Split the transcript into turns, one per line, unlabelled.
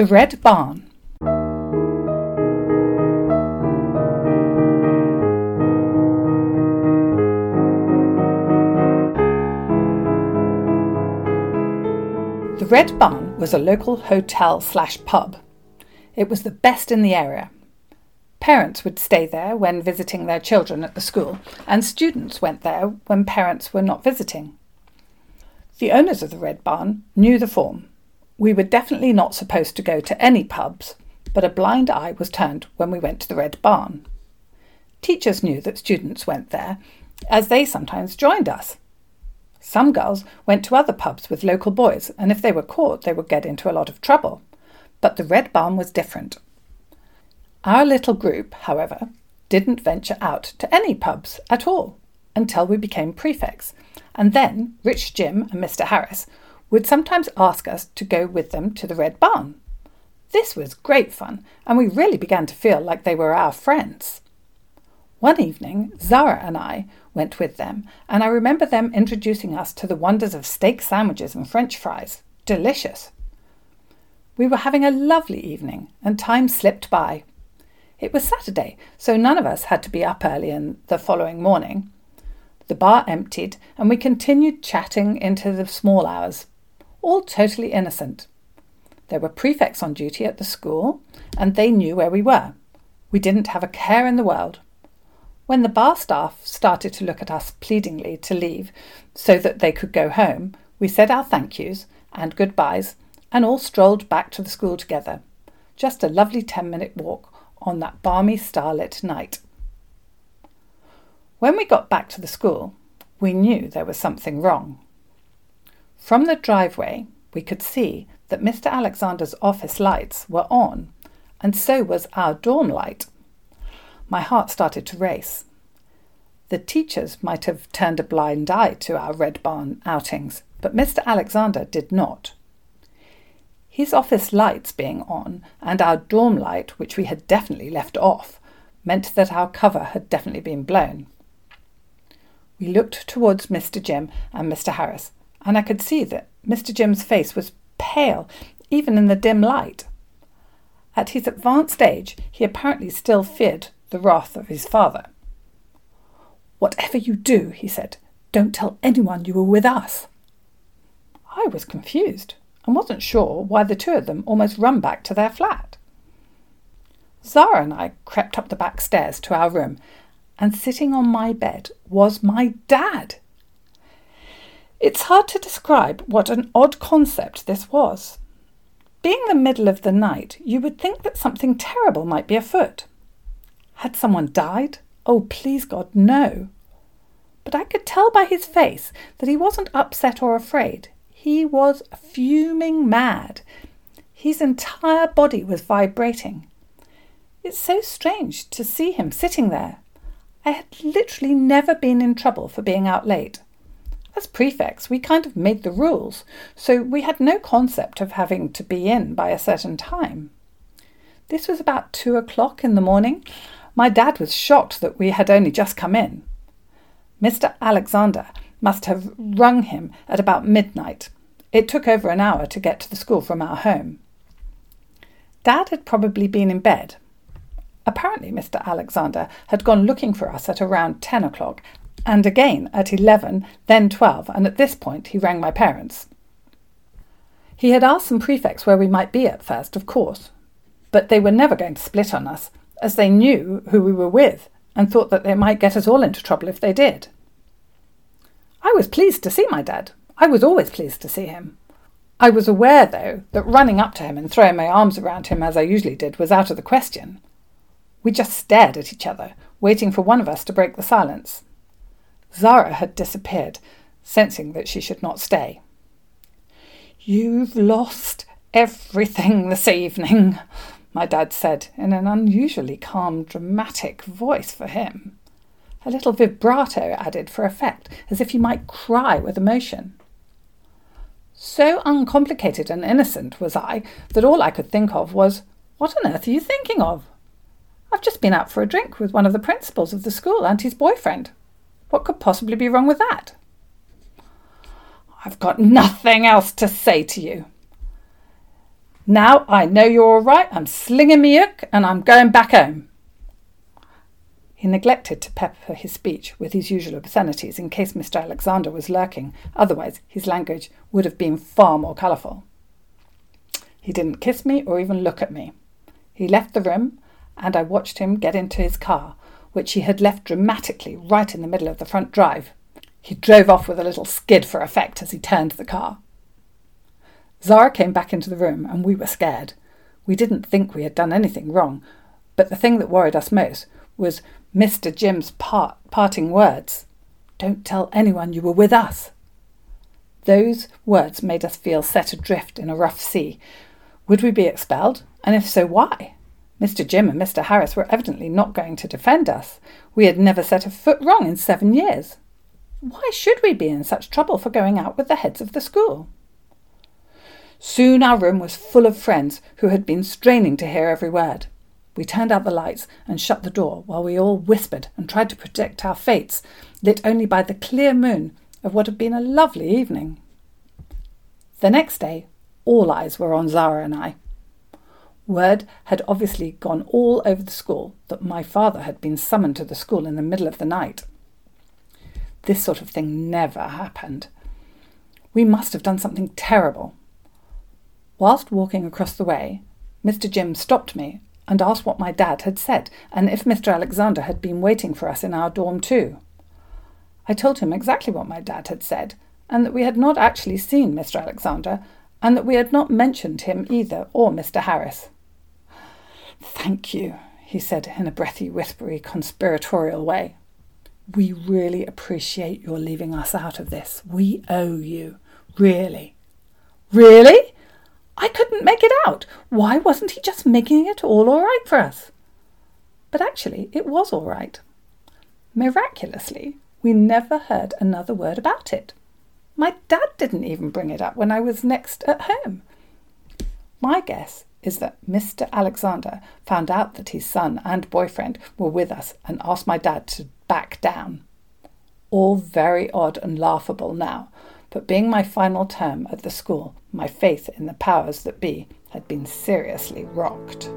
The Red Barn. The Red Barn was a local hotel slash pub. It was the best in the area. Parents would stay there when visiting their children at the school, and students went there when parents were not visiting. The owners of the Red Barn knew the form. We were definitely not supposed to go to any pubs, but a blind eye was turned when we went to the Red Barn. Teachers knew that students went there, as they sometimes joined us. Some girls went to other pubs with local boys, and if they were caught, they would get into a lot of trouble. But the Red Barn was different. Our little group, however, didn't venture out to any pubs at all until we became prefects, and then Rich Jim and Mr. Harris would sometimes ask us to go with them to the Red Barn. This was great fun, and we really began to feel like they were our friends. One evening, Zara and I went with them, and I remember them introducing us to the wonders of steak sandwiches and French fries. Delicious. We were having a lovely evening, and time slipped by. It was Saturday, so none of us had to be up early in the following morning. The bar emptied, and we continued chatting into the small hours, all totally innocent. There were prefects on duty at the school, and they knew where we were. We didn't have a care in the world. When the bar staff started to look at us pleadingly to leave so that they could go home, we said our thank yous and goodbyes and all strolled back to the school together. Just a lovely ten minute walk on that balmy starlit night. When we got back to the school, we knew there was something wrong. From the driveway, we could see that Mr. Alexander's office lights were on, and so was our dorm light. My heart started to race. The teachers might have turned a blind eye to our Red Barn outings, but Mr. Alexander did not. His office lights being on and our dorm light, which we had definitely left off, meant that our cover had definitely been blown. We looked towards Mr. Jim and Mr. Harris, and I could see that Mr. Jim's face was pale, even in the dim light. At his advanced age, he apparently still feared the wrath of his father. Whatever you do, he said, don't tell anyone you were with us. I was confused and wasn't sure why the two of them almost run back to their flat. Zara and I crept up the back stairs to our room and sitting on my bed was my dad. It's hard to describe what an odd concept this was. Being the middle of the night, you would think that something terrible might be afoot. Had someone died? Oh, please God, no. But I could tell by his face that he wasn't upset or afraid. He was fuming mad. His entire body was vibrating. It's so strange to see him sitting there, I had literally never been in trouble for being out late. As prefects, we kind of made the rules, so we had no concept of having to be in by a certain time. This was about two o'clock in the morning. My dad was shocked that we had only just come in. Mr. Alexander must have rung him at about midnight. It took over an hour to get to the school from our home. Dad had probably been in bed, Apparently, Mr. Alexander had gone looking for us at around 10 o'clock, and again at 11, then 12, and at this point he rang my parents. He had asked some prefects where we might be at first, of course, but they were never going to split on us, as they knew who we were with and thought that they might get us all into trouble if they did. I was pleased to see my dad. I was always pleased to see him. I was aware, though, that running up to him and throwing my arms around him as I usually did was out of the question. We just stared at each other, waiting for one of us to break the silence. Zara had disappeared, sensing that she should not stay. You've lost everything this evening, my dad said in an unusually calm, dramatic voice for him. A little vibrato added for effect, as if he might cry with emotion. So uncomplicated and innocent was I that all I could think of was, What on earth are you thinking of? I've just been out for a drink with one of the principals of the school and his boyfriend. What could possibly be wrong with that? I've got nothing else to say to you. Now I know you're all right. I'm slinging me hook and I'm going back home. He neglected to pepper his speech with his usual obscenities in case Mr. Alexander was lurking, otherwise, his language would have been far more colourful. He didn't kiss me or even look at me. He left the room, and I watched him get into his car, which he had left dramatically right in the middle of the front drive. He drove off with a little skid for effect as he turned the car. Zara came back into the room, and we were scared. We didn't think we had done anything wrong, but the thing that worried us most was Mr. Jim's part, parting words Don't tell anyone you were with us. Those words made us feel set adrift in a rough sea. Would we be expelled? And if so, why? Mr. Jim and Mr. Harris were evidently not going to defend us. We had never set a foot wrong in seven years. Why should we be in such trouble for going out with the heads of the school? Soon our room was full of friends who had been straining to hear every word. We turned out the lights and shut the door while we all whispered and tried to predict our fates, lit only by the clear moon of what had been a lovely evening. The next day, all eyes were on Zara and I. Word had obviously gone all over the school that my father had been summoned to the school in the middle of the night. This sort of thing never happened. We must have done something terrible. Whilst walking across the way, Mr. Jim stopped me and asked what my dad had said and if Mr. Alexander had been waiting for us in our dorm too. I told him exactly what my dad had said, and that we had not actually seen Mr. Alexander, and that we had not mentioned him either or Mr. Harris. Thank you, he said in a breathy, whispery, conspiratorial way. We really appreciate your leaving us out of this. We owe you. Really. Really? I couldn't make it out. Why wasn't he just making it all all right for us? But actually, it was all right. Miraculously, we never heard another word about it. My dad didn't even bring it up when I was next at home. My guess is that Mr. Alexander found out that his son and boyfriend were with us and asked my dad to back down. All very odd and laughable now, but being my final term at the school, my faith in the powers that be had been seriously rocked.